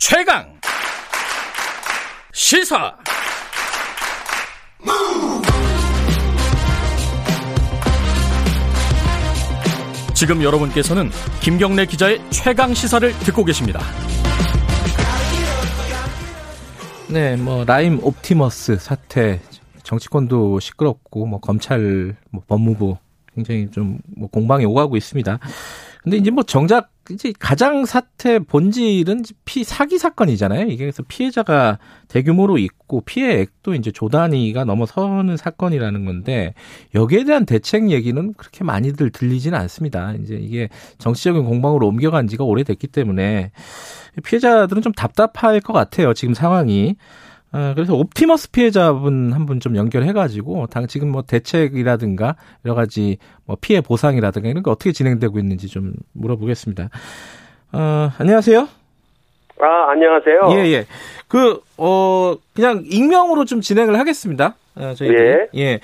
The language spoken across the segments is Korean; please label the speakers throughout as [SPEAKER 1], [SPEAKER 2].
[SPEAKER 1] 최강 시사 지금 여러분께서는 김경래 기자의 최강 시사를 듣고 계십니다.
[SPEAKER 2] 네, 뭐 라임 옵티머스 사태 정치권도 시끄럽고 뭐 검찰, 뭐 법무부 굉장히 좀 뭐 공방이 오가고 있습니다. 근데 이제 뭐 정작 이제 가장 사태 본질은 피 사기 사건이잖아요. 이게 그래서 피해자가 대규모로 있고 피해액도 이제 조 단위가 넘어서는 사건이라는 건데 여기에 대한 대책 얘기는 그렇게 많이들 들리지는 않습니다. 이제 이게 정치적인 공방으로 옮겨간 지가 오래됐기 때문에 피해자들은 좀 답답할 것 같아요. 지금 상황이. 어, 그래서 옵티머스 피해자분 한 분 좀 연결해가지고 당 지금 뭐 대책이라든가 여러 가지 뭐 피해 보상이라든가 이런 게 어떻게 진행되고 있는지 좀 물어보겠습니다. 어, 안녕하세요.
[SPEAKER 3] 아 안녕하세요.
[SPEAKER 2] 예 예. 그어 그냥 익명으로 좀 진행을 하겠습니다. 어, 저희들이. 예. 예.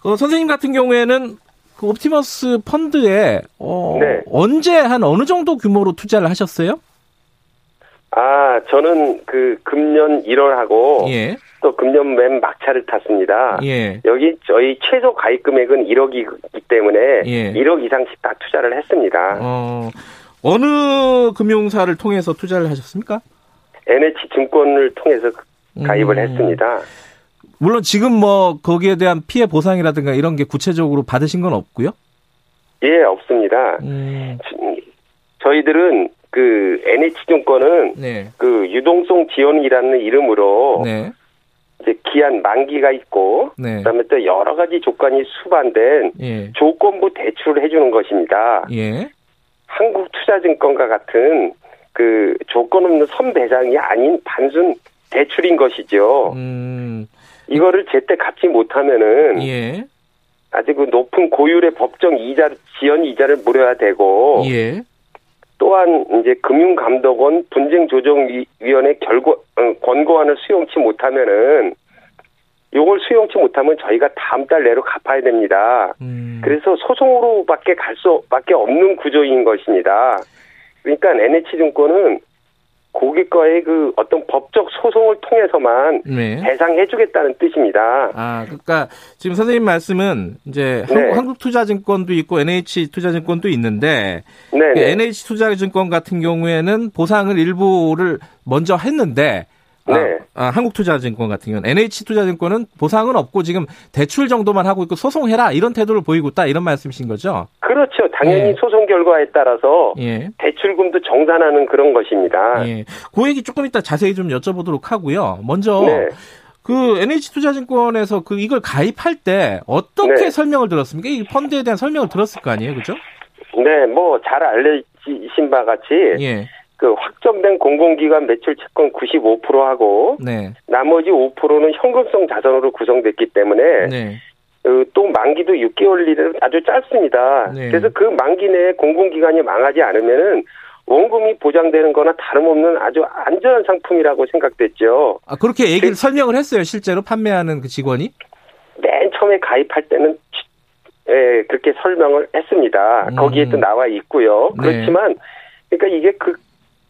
[SPEAKER 2] 그 선생님 같은 경우에는 그 옵티머스 펀드에 어, 네. 언제 한 어느 정도 규모로 투자를 하셨어요?
[SPEAKER 3] 아, 저는 그 금년 1월하고 예. 또 금년 맨 막차를 탔습니다. 예. 여기 저희 최소 가입 금액은 1억이기 때문에 예. 1억 이상씩 다 투자를 했습니다.
[SPEAKER 2] 어, 어느 금융사를 통해서 투자를 하셨습니까?
[SPEAKER 3] NH 증권을 통해서 가입을 음. 했습니다.
[SPEAKER 2] 물론 지금 뭐 거기에 대한 피해 보상이라든가 이런 게 구체적으로 받으신 건 없고요?
[SPEAKER 3] 예, 없습니다. 음. 저희들은 그 NH증권은 네. 그 유동성 지원이라는 이름으로 네. 이제 기한 만기가 있고 네. 그다음에 또 여러 가지 조건이 수반된 예. 조건부 대출을 해주는 것입니다. 예. 한국투자증권과 같은 그 조건 없는 선배상이 아닌 단순 대출인 것이죠. 음. 이거를 제때 갚지 못하면은 예. 아주 그 높은 고율의 법정 이자 지연 이자를 물어야 되고 예. 또한 이제 금융감독원 분쟁조정위원회 결과 어, 권고안을 수용치 못하면은 요걸 수용치 못하면 저희가 다음 달 내로 갚아야 됩니다. 음. 그래서 소송으로밖에 갈 수밖에 없는 구조인 것입니다. 그러니까 NH증권은 고객과의 그 어떤 법적 소송을 통해서만 네. 배상해주겠다는 뜻입니다.
[SPEAKER 2] 아, 그러니까 지금 선생님 말씀은 이제 네. 한국, 투자증권도 있고 NH 투자증권도 있는데 네, 그 네. NH 투자증권 같은 경우에는 보상을 일부를 먼저 했는데 아, 네. 아, 한국투자증권 같은 경우는 NH투자증권은 보상은 없고 지금 대출 정도만 하고 있고 소송해라 이런 태도를 보이고 있다 이런 말씀이신 거죠?
[SPEAKER 3] 그렇죠. 당연히 예. 소송 결과에 따라서 예. 대출금도 정산하는 그런 것입니다. 예.
[SPEAKER 2] 그 얘기 조금 이따 자세히 좀 여쭤보도록 하고요. 먼저 네. 그 NH투자증권에서 그 이걸 가입할 때 어떻게 네. 설명을 들었습니까? 이 펀드에 대한 설명을 들었을 거 아니에요, 그죠?
[SPEAKER 3] 네, 뭐 잘 알려진 바 같이 예. 그 확정된 공공기관 매출 채권 95%하고 네. 나머지 5%는 현금성 자산으로 구성됐기 때문에 네. 그또 만기도 6개월이라 아주 짧습니다. 네. 그래서 그 만기 내에 공공기관이 망하지 않으면은 원금이 보장되는 거나 다름없는 아주 안전한 상품이라고 생각됐죠.
[SPEAKER 2] 아, 그렇게 얘기를 그, 설명을 했어요, 실제로 판매하는 그 직원이?
[SPEAKER 3] 맨 처음에 가입할 때는 예, 그렇게 설명을 했습니다. 음. 거기에도 나와 있고요. 네. 그렇지만 그러니까 이게 그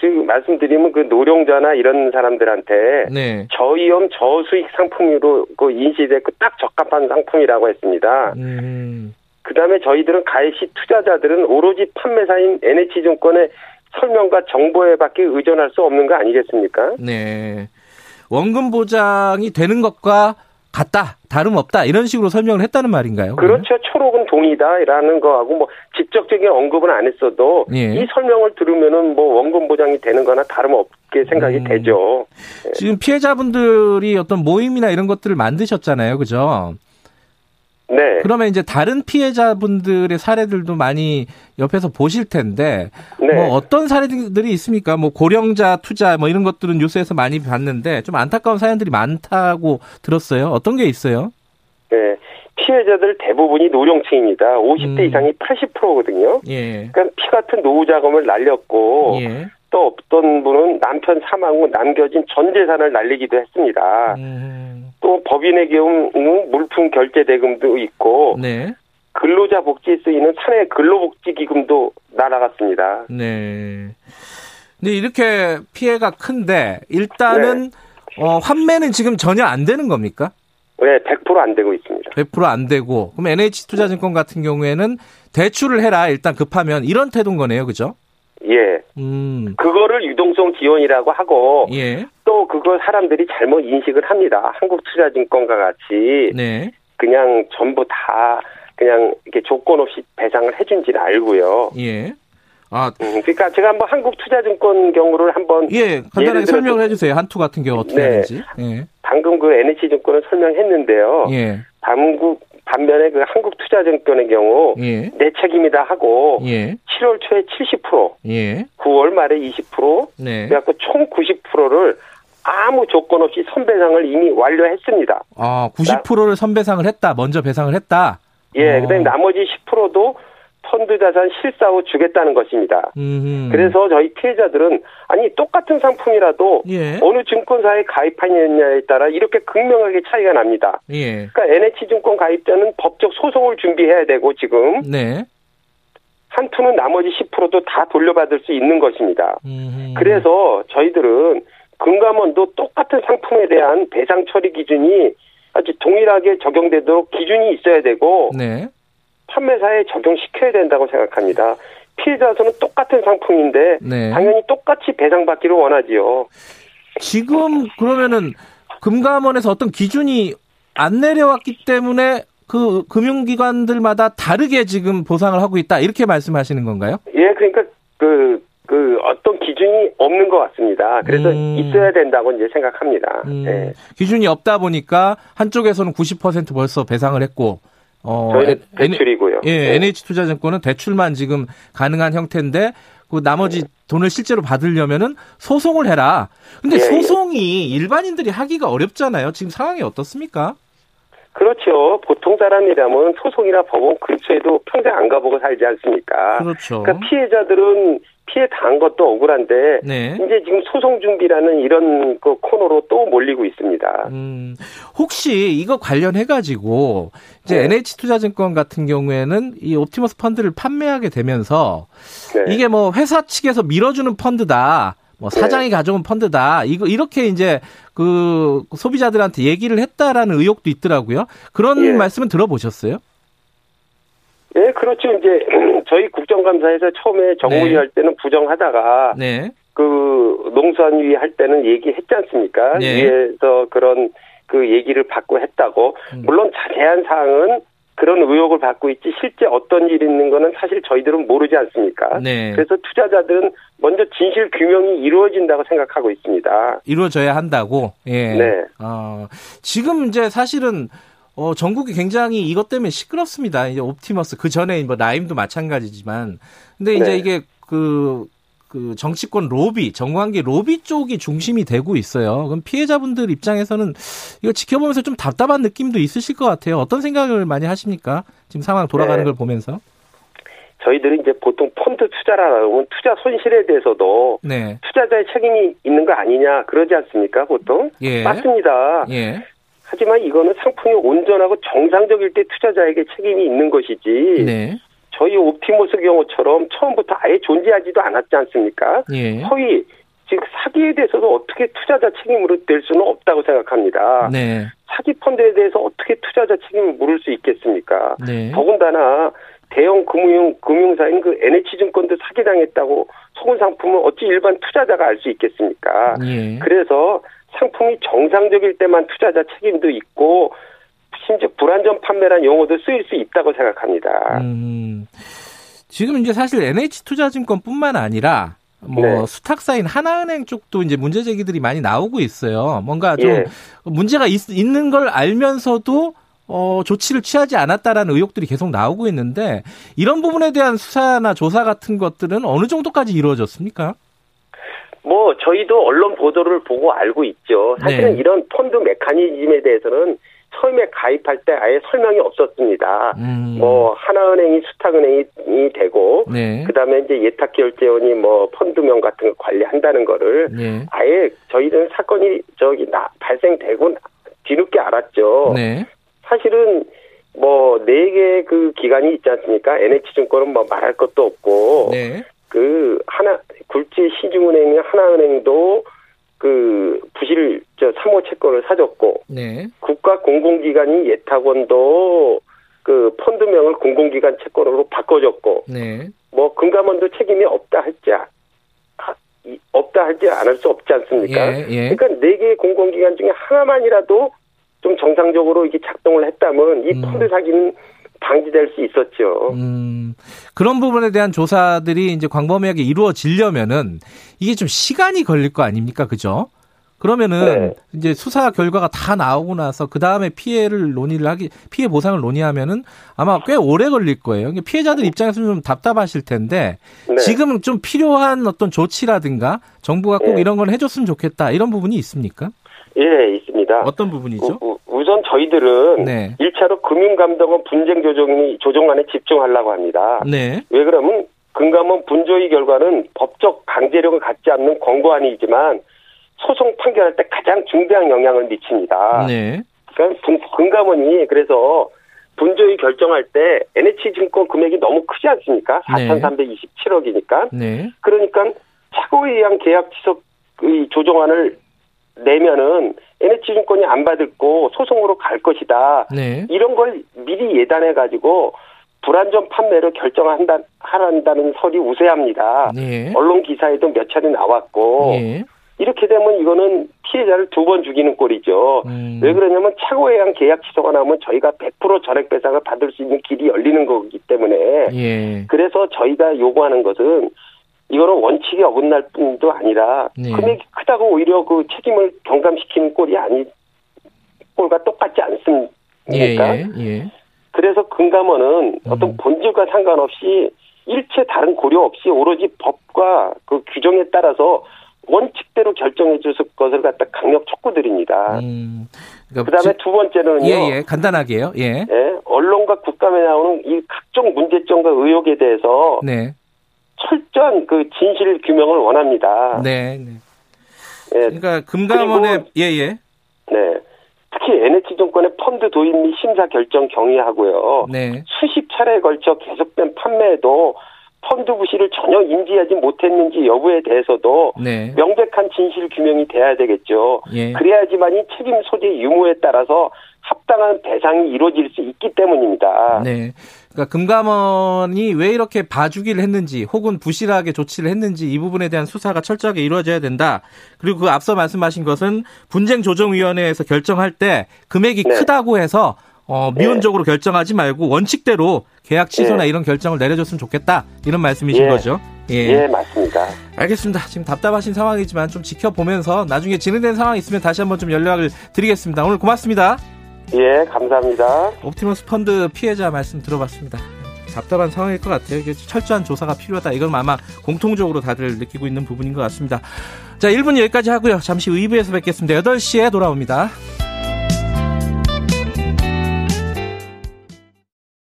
[SPEAKER 3] 지금 말씀드리면 그 노령자나 이런 사람들한테 네. 저위험 저수익 상품으로 그 인식됐고 딱 적합한 상품이라고 했습니다. 음. 그다음에 저희들은 가입시 투자자들은 오로지 판매사인 NH증권의 설명과 정보에 밖에 의존할 수 없는 거 아니겠습니까?
[SPEAKER 2] 네. 원금 보장이 되는 것과 같다, 다름없다 이런 식으로 설명을 했다는 말인가요?
[SPEAKER 3] 그렇죠. 초록은 동이다라는 거하고 뭐 직접적인 언급은 안 했어도 예. 이 설명을 들으면은 뭐 원금 보장이 되는 거나 다름없게 생각이 음. 되죠.
[SPEAKER 2] 예. 지금 피해자분들이 어떤 모임이나 이런 것들을 만드셨잖아요. 그죠? 네. 그러면 이제 다른 피해자분들의 사례들도 많이 옆에서 보실 텐데 네. 뭐 어떤 사례들이 있습니까? 뭐 고령자 투자 뭐 이런 것들은 뉴스에서 많이 봤는데 좀 안타까운 사연들이 많다고 들었어요. 어떤 게 있어요?
[SPEAKER 3] 네. 피해자들 대부분이 노령층입니다. 50대 음. 이상이 80%거든요. 예. 그러니까 피 같은 노후 자금을 날렸고 예. 또 어떤 분은 남편 사망 후 남겨진 전 재산을 날리기도 했습니다. 음. 또 법인의 경우 물품 결제 대금도 있고 네. 근로자 복지에 쓰이는 사내 근로복지기금도 날아갔습니다.
[SPEAKER 2] 네. 근데 이렇게 피해가 큰데 일단은 네. 어, 환매는 지금 전혀 안 되는 겁니까?
[SPEAKER 3] 네, 100%안 되고 있습니다.
[SPEAKER 2] 100%안 되고 그럼 NH투자증권 같은 경우에는 대출을 해라 일단 급하면 이런 태도인 거네요, 그죠?
[SPEAKER 3] 예. 음. 그거를 유동성 지원이라고 하고 예. 또 그걸 사람들이 잘못 인식을 합니다. 한국투자증권과 같이 네. 그냥 전부 다 그냥 이렇게 조건 없이 배상을 해준지는 알고요. 예. 아, 음, 그러니까 제가 한번 한국투자증권 경우를 한번
[SPEAKER 2] 예 간단하게 설명을 해주세요. 한투 같은 경우 어떻게 네. 하는지. 예.
[SPEAKER 3] 방금 그 NH증권을 설명했는데요. 예. 방국 반면에 그 한국투자증권의 경우 예. 내 책임이다 하고 예. 7월 초에 70%, 예. 9월 말에 20%, 네. 그래갖고 총 90%를 아무 조건 없이 선배상을 이미 완료했습니다.
[SPEAKER 2] 아, 90%를 선배상을 했다. 먼저 배상을 했다.
[SPEAKER 3] 예, 어. 그다음에 나머지 10%도 펀드 자산 실사 후 주겠다는 것입니다. 음흠. 그래서 저희 피해자들은 아니 똑같은 상품이라도 예. 어느 증권사에 가입하느냐에 따라 이렇게 극명하게 차이가 납니다. 예. 그러니까 NH증권 가입자는 법적 소송을 준비해야 되고 지금 네. 한 투는 나머지 10%도 다 돌려받을 수 있는 것입니다. 음흠. 그래서 저희들은 금감원도 똑같은 상품에 대한 배상 처리 기준이 아주 동일하게 적용되도록 기준이 있어야 되고 네. 판매사에 적용시켜야 된다고 생각합니다. 피해자서는 똑같은 상품인데 네. 당연히 똑같이 배상받기를 원하지요.
[SPEAKER 2] 지금 그러면은 금감원에서 어떤 기준이 안 내려왔기 때문에 그 금융기관들마다 다르게 지금 보상을 하고 있다 이렇게 말씀하시는 건가요?
[SPEAKER 3] 예, 그러니까 그, 그 어떤 기준이 없는 것 같습니다. 그래서 음. 있어야 된다고 이제 생각합니다. 음. 예.
[SPEAKER 2] 기준이 없다 보니까 한쪽에서는 90% 벌써 배상을 했고
[SPEAKER 3] 어, 저희는 대출이고요.
[SPEAKER 2] 예, 네. NH투자증권은 대출만 지금 가능한 형태인데 그 나머지 네. 돈을 실제로 받으려면은 소송을 해라. 근데 예, 예. 소송이 예. 일반인들이 하기가 어렵잖아요. 지금 상황이 어떻습니까?
[SPEAKER 3] 그렇죠. 보통 사람이라면 소송이나 법원 근처에도 평생 안 가보고 살지 않습니까? 그렇죠. 그러니까 피해자들은 피해 당한 것도 억울한데 네. 이제 지금 소송 준비라는 이런 그 코너로 또 몰리고 있습니다. 음,
[SPEAKER 2] 혹시 이거 관련해 가지고 이제 네. NH투자증권 같은 경우에는 이 옵티머스 펀드를 판매하게 되면서 네. 이게 뭐 회사 측에서 밀어주는 펀드다. 뭐 사장이 네. 가져온 펀드다. 이거 이렇게 이제 그 소비자들한테 얘기를 했다라는 의혹도 있더라고요. 그런 예. 말씀은 들어보셨어요?
[SPEAKER 3] 네, 그렇죠. 이제 저희 국정감사에서 처음에 정무위 네. 할 때는 부정하다가 네. 그 농수산위 할 때는 얘기했지 않습니까? 네. 위에서 그런 그 얘기를 받고 했다고. 음. 물론 자세한 사항은 그런 의혹을 받고 있지 실제 어떤 일이 있는 거는 사실 저희들은 모르지 않습니까? 네. 그래서 투자자들은 먼저 진실 규명이 이루어진다고 생각하고 있습니다.
[SPEAKER 2] 이루어져야 한다고. 예. 네. 어, 지금 이제 사실은 어, 전국이 굉장히 이것 때문에 시끄럽습니다. 이제 옵티머스 그 전에 뭐 라임도 마찬가지지만 근데 이제 네. 이게 그, 그 정치권 로비, 정관계 로비 쪽이 중심이 되고 있어요. 그럼 피해자분들 입장에서는 이거 지켜보면서 좀 답답한 느낌도 있으실 것 같아요. 어떤 생각을 많이 하십니까? 지금 상황 돌아가는 네. 걸 보면서.
[SPEAKER 3] 저희들이 이제 보통 펀드 투자라면 투자 손실에 대해서도 네. 투자자의 책임이 있는 거 아니냐 그러지 않습니까 보통 예. 맞습니다. 예. 하지만 이거는 상품이 온전하고 정상적일 때 투자자에게 책임이 있는 것이지. 네. 저희 옵티머스 경우처럼 처음부터 아예 존재하지도 않았지 않습니까? 예. 허위, 즉 사기에 대해서도 어떻게 투자자 책임으로 될 수는 없다고 생각합니다. 네. 사기 펀드에 대해서 어떻게 투자자 책임을 물을 수 있겠습니까? 네. 더군다나 대형 금융 금융사인 그 NH증권도 사기당했다고 속은 상품은 어찌 일반 투자자가 알 수 있겠습니까? 예. 그래서 상품이 정상적일 때만 투자자 책임도 있고 심지어 불안전 판매란 용어도 쓰일 수 있다고 생각합니다. 음,
[SPEAKER 2] 지금 이제 사실 NH투자증권뿐만 아니라 뭐 네. 수탁사인 하나은행 쪽도 이제 문제 제기들이 많이 나오고 있어요. 뭔가 좀 예. 문제가 있, 있는 걸 알면서도 어, 조치를 취하지 않았다라는 의혹들이 계속 나오고 있는데 이런 부분에 대한 수사나 조사 같은 것들은 어느 정도까지 이루어졌습니까?
[SPEAKER 3] 뭐 저희도 언론 보도를 보고 알고 있죠. 사실은 네. 이런 펀드 메커니즘에 대해서는 처음에 가입할 때 아예 설명이 없었습니다. 음. 뭐 하나은행이 수탁은행이 되고 네. 그다음에 이제 예탁결제원이 뭐 펀드명 같은 거 관리한다는 거를 네. 아예 저희는 사건이 저기 나 발생되고 뒤늦게 알았죠. 네. 사실은 뭐 네 개 그 기관이 있지 않습니까? NH증권은 뭐 말할 것도 없고 네. 그 하나 굴지 시중은행 하나은행도 그 부실 저 사모 채권을 사줬고 네. 국가 공공기관이 예탁원도 그 펀드명을 공공기관 채권으로 바꿔줬고 네. 뭐 금감원도 책임이 없다 할자 없다 하지 않을 수 없지 않습니까? 예, 예. 그러니까 네 개의 공공기관 중에 하나만이라도 좀 정상적으로 이게 작동을 했다면 이 음. 펀드 사기는 방지될 수 있었죠. 음,
[SPEAKER 2] 그런 부분에 대한 조사들이 이제 광범위하게 이루어지려면은 이게 좀 시간이 걸릴 거 아닙니까? 그죠? 그러면은 네. 이제 수사 결과가 다 나오고 나서 그 다음에 피해를 논의를 하기 피해 보상을 논의하면은 아마 꽤 오래 걸릴 거예요. 피해자들 입장에서는 좀 답답하실 텐데 네. 지금 좀 필요한 어떤 조치라든가 정부가 꼭 네. 이런 걸 해줬으면 좋겠다 이런 부분이 있습니까?
[SPEAKER 3] 예, 있습니다.
[SPEAKER 2] 어떤 부분이죠?
[SPEAKER 3] 우, 우선 저희들은 네. 1차로 금융감독원 분쟁 조정이 조정안에 집중하려고 합니다. 네. 왜 그러면 금감원 분조의 결과는 법적 강제력을 갖지 않는 권고안이지만 소송 판결할 때 가장 중대한 영향을 미칩니다. 네. 그러니까 금감원이 그래서 분조의 결정할 때 NH증권 금액이 너무 크지 않습니까? 4,327억이니까. 네. 그러니까 착오에 의한 계약 지속의 조정안을 내면은 NH증권이 안 받을고 소송으로 갈 것이다. 네. 이런 걸 미리 예단해 가지고 불안전 판매로 결정한다 하란다는 설이 우세합니다. 네. 언론 기사에도 몇 차례 나왔고 네. 이렇게 되면 이거는 피해자를 두 번 죽이는 꼴이죠. 음. 왜 그러냐면 차고해양 계약 취소가 나오면 저희가 100% 전액 배상을 받을 수 있는 길이 열리는 거기 때문에 예. 그래서 저희가 요구하는 것은 이거는 원칙이 어긋날 뿐도 아니라 네. 금액이 크다고 오히려 그 책임을 경감시키는 꼴이 아니 꼴과 똑같지 않습니까? 예, 예, 예. 그래서 금감원은 음. 어떤 본질과 상관없이 일체 다른 고려 없이 오로지 법과 그 규정에 따라서 원칙대로 결정해 줬을 것을 갖다 강력 촉구드립니다. 음, 그러니까 그다음에 두 번째는요.
[SPEAKER 2] 예, 예, 간단하게요. 예.
[SPEAKER 3] 예. 언론과 국감에 나오는 이 각종 문제점과 의혹에 대해서 네. 철저한 그 진실 규명을 원합니다. 네. 네.
[SPEAKER 2] 예. 그러니까 금감원의 예예. 예.
[SPEAKER 3] 네. 특히 NH증권의 펀드 도입 및 심사 결정 경위하고요. 네. 수십 차례에 걸쳐 계속된 판매에도 펀드 부실을 전혀 인지하지 못했는지 여부에 대해서도 네. 명백한 진실 규명이 돼야 되겠죠. 예. 그래야지만 이 책임 소재 유무에 따라서 합당한 배상이 이루어질 수 있기 때문입니다.
[SPEAKER 2] 네. 그러니까 금감원이 왜 이렇게 봐주기를 했는지 혹은 부실하게 조치를 했는지 이 부분에 대한 수사가 철저하게 이루어져야 된다. 그리고 그 앞서 말씀하신 것은 분쟁 조정위원회에서 결정할 때 금액이 네. 크다고 해서 어, 미온적으로 네. 결정하지 말고 원칙대로 계약 취소나 네. 이런 결정을 내려줬으면 좋겠다 이런 말씀이신
[SPEAKER 3] 예.
[SPEAKER 2] 거죠.
[SPEAKER 3] 예. 예, 맞습니다.
[SPEAKER 2] 알겠습니다. 지금 답답하신 상황이지만 좀 지켜보면서 나중에 진행된 상황이 있으면 다시 한번 좀 연락을 드리겠습니다. 오늘 고맙습니다.
[SPEAKER 3] 예, 감사합니다.
[SPEAKER 2] 옵티머스 펀드 피해자 말씀 들어봤습니다. 답답한 상황일 것 같아요. 이게 철저한 조사가 필요하다. 이건 아마 공통적으로 다들 느끼고 있는 부분인 것 같습니다. 자, 1분 여기까지 하고요. 잠시 의부에서 뵙겠습니다. 8시에 돌아옵니다.